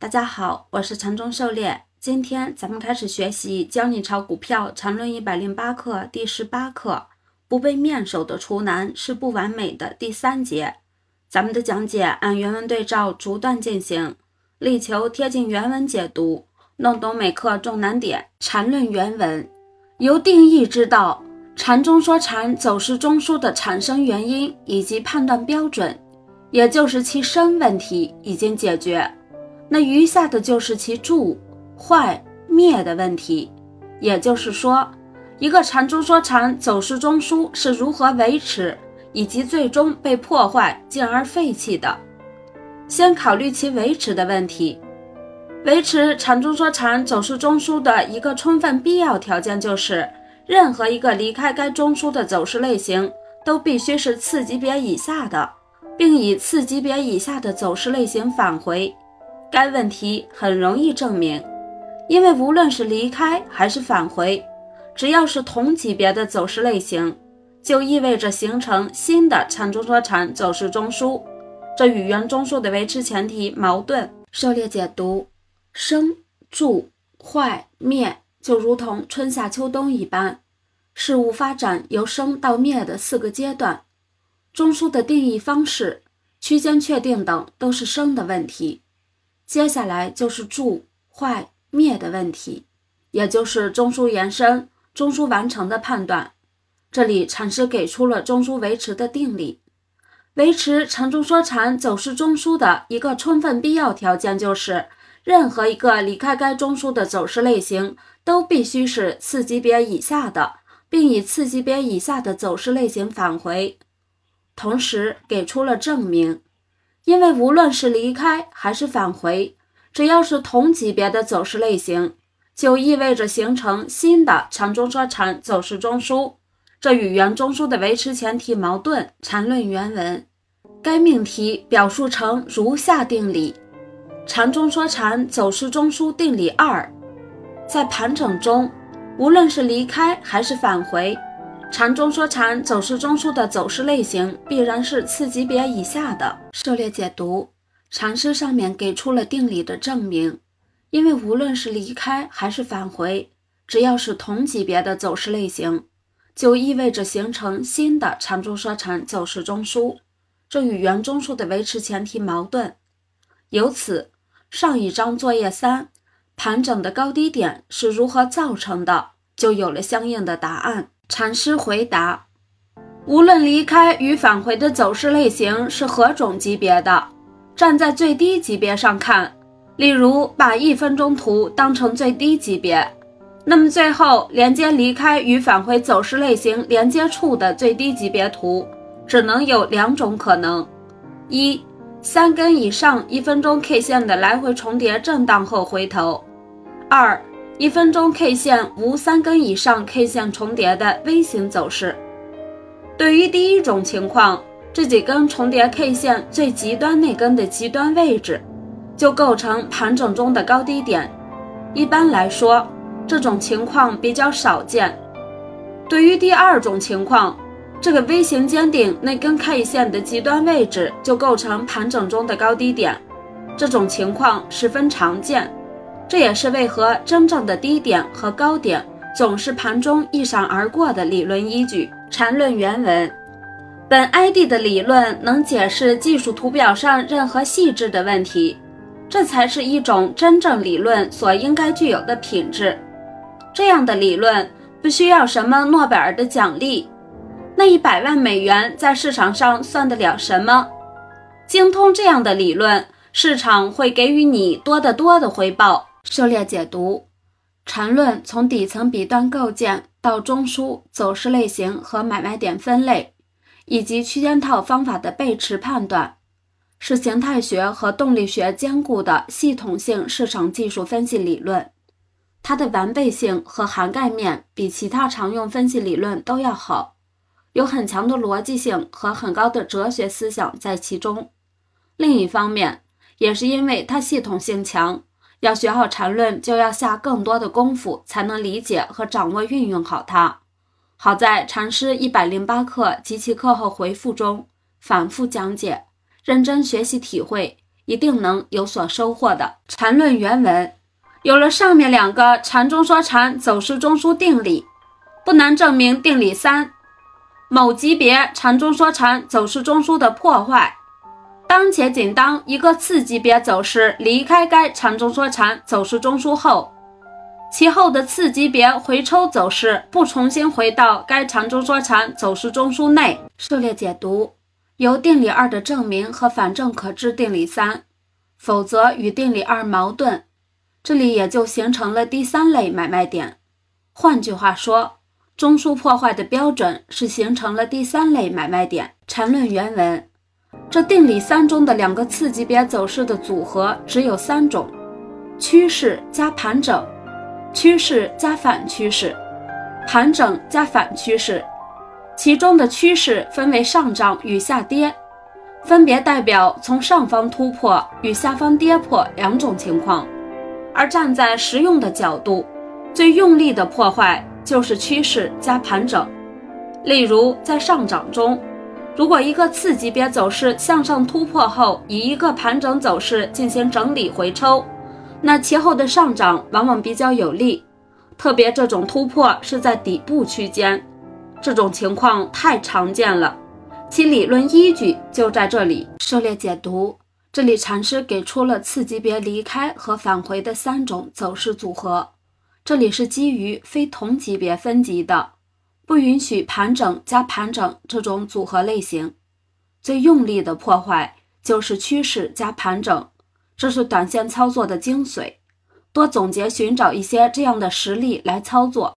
大家好，我是禅中狩猎。今天咱们开始学习《教你炒股票禅论一百零八课》第十八课“不被面首的厨男是不完美的”第三节。咱们的讲解按原文对照逐段进行，力求贴近原文解读，弄懂每课重难点。禅论原文由定义知道，禅中说禅走势中枢的产生原因以及判断标准，也就是其生问题已经解决。那余下的就是其住、坏、灭的问题，也就是说，一个禅中说禅走势中枢是如何维持，以及最终被破坏进而废弃的。先考虑其维持的问题。维持禅中说禅走势中枢的一个充分必要条件就是，任何一个离开该中枢的走势类型都必须是次级别以下的，并以次级别以下的走势类型返回。该问题很容易证明，因为无论是离开还是返回，只要是同级别的走势类型，就意味着形成新的缠中说禅走势中枢，这与原中枢的维持前提矛盾。狩猎解读：生、住、坏、灭，就如同春夏秋冬一般，事物发展由生到灭的四个阶段，中枢的定义方式、区间确定等都是生的问题。接下来就是住、坏、灭的问题，也就是中枢延伸、中枢完成的判断。这里禅师给出了中枢维持的定理：维持禅中说禅走势中枢的一个充分必要条件，就是任何一个离开该中枢的走势类型都必须是次级别以下的，并以次级别以下的走势类型返回。同时给出了证明。因为无论是离开还是返回，只要是同级别的走势类型，就意味着形成新的长中说禅走势中枢，这与原中枢的维持前提矛盾。禅论原文，该命题表述成如下定理：禅中说禅走势中枢定理二，在盘整中，无论是离开还是返回。禅中说禅走势中枢的走势类型必然是次级别以下的。涉猎解读，禅师上面给出了定理的证明，因为无论是离开还是返回，只要是同级别的走势类型，就意味着形成新的禅中说禅走势中枢，这与原中枢的维持前提矛盾。由此，上一章作业三盘整的高低点是如何造成的，就有了相应的答案。禅师回答：“无论离开与返回的走势类型是何种级别的，站在最低级别上看，例如把一分钟图当成最低级别，那么最后连接离开与返回走势类型连接处的最低级别图，只能有两种可能：一、三根以上一分钟 K 线的来回重叠震荡后回头；二。”一分钟 K 线无三根以上 K 线重叠的 V 型走势。对于第一种情况，这几根重叠 K 线最极端那根的极端位置，就构成盘整中的高低点。一般来说，这种情况比较少见。对于第二种情况，这个 V 型尖顶那根 K 线的极端位置就构成盘整中的高低点，这种情况十分常见。这也是为何真正的低点和高点总是盘中一闪而过的理论依据。缠论原文：本 ID 的理论能解释技术图表上任何细致的问题，这才是一种真正理论所应该具有的品质。这样的理论不需要什么诺贝尔的奖励，那一百万美元在市场上算得了什么？精通这样的理论，市场会给予你多得多的回报。狩猎解读，缠论从底层笔段构建到中枢走势类型和买卖点分类，以及区间套方法的背驰判断，是形态学和动力学兼顾的系统性市场技术分析理论。它的完备性和涵盖面比其他常用分析理论都要好，有很强的逻辑性和很高的哲学思想在其中。另一方面，也是因为它系统性强。要学好缠论，就要下更多的功夫，才能理解和掌握运用好它。好在禅师一百零八课及其课后回复中反复讲解，认真学习体会，一定能有所收获的。缠论原文有了上面两个缠中说禅走势中枢定理，不难证明定理三：某级别缠中说禅走势中枢的破坏。当前仅当一个次级别走势离开该长中说缠走势中枢后，其后的次级别回抽走势不重新回到该长中说缠走势中枢内。涉猎解读由定理二的证明和反证可知定理三，否则与定理二矛盾，这里也就形成了第三类买卖点。换句话说，中枢破坏的标准是形成了第三类买卖点。缠论原文。这定理三中的两个次级别走势的组合只有三种：趋势加盘整，趋势加反趋势，盘整加反趋势。其中的趋势分为上涨与下跌，分别代表从上方突破与下方跌破两种情况。而站在实用的角度，最用力的破坏就是趋势加盘整。例如，在上涨中。如果一个次级别走势向上突破后，以一个盘整走势进行整理回抽，那其后的上涨往往比较有利。特别这种突破是在底部区间，这种情况太常见了，其理论依据就在这里。涉猎解读，这里禅师给出了次级别离开和返回的三种走势组合，这里是基于非同级别分级的。不允许盘整加盘整这种组合类型，最用力的破坏就是趋势加盘整，这是短线操作的精髓。多总结寻找一些这样的实例来操作。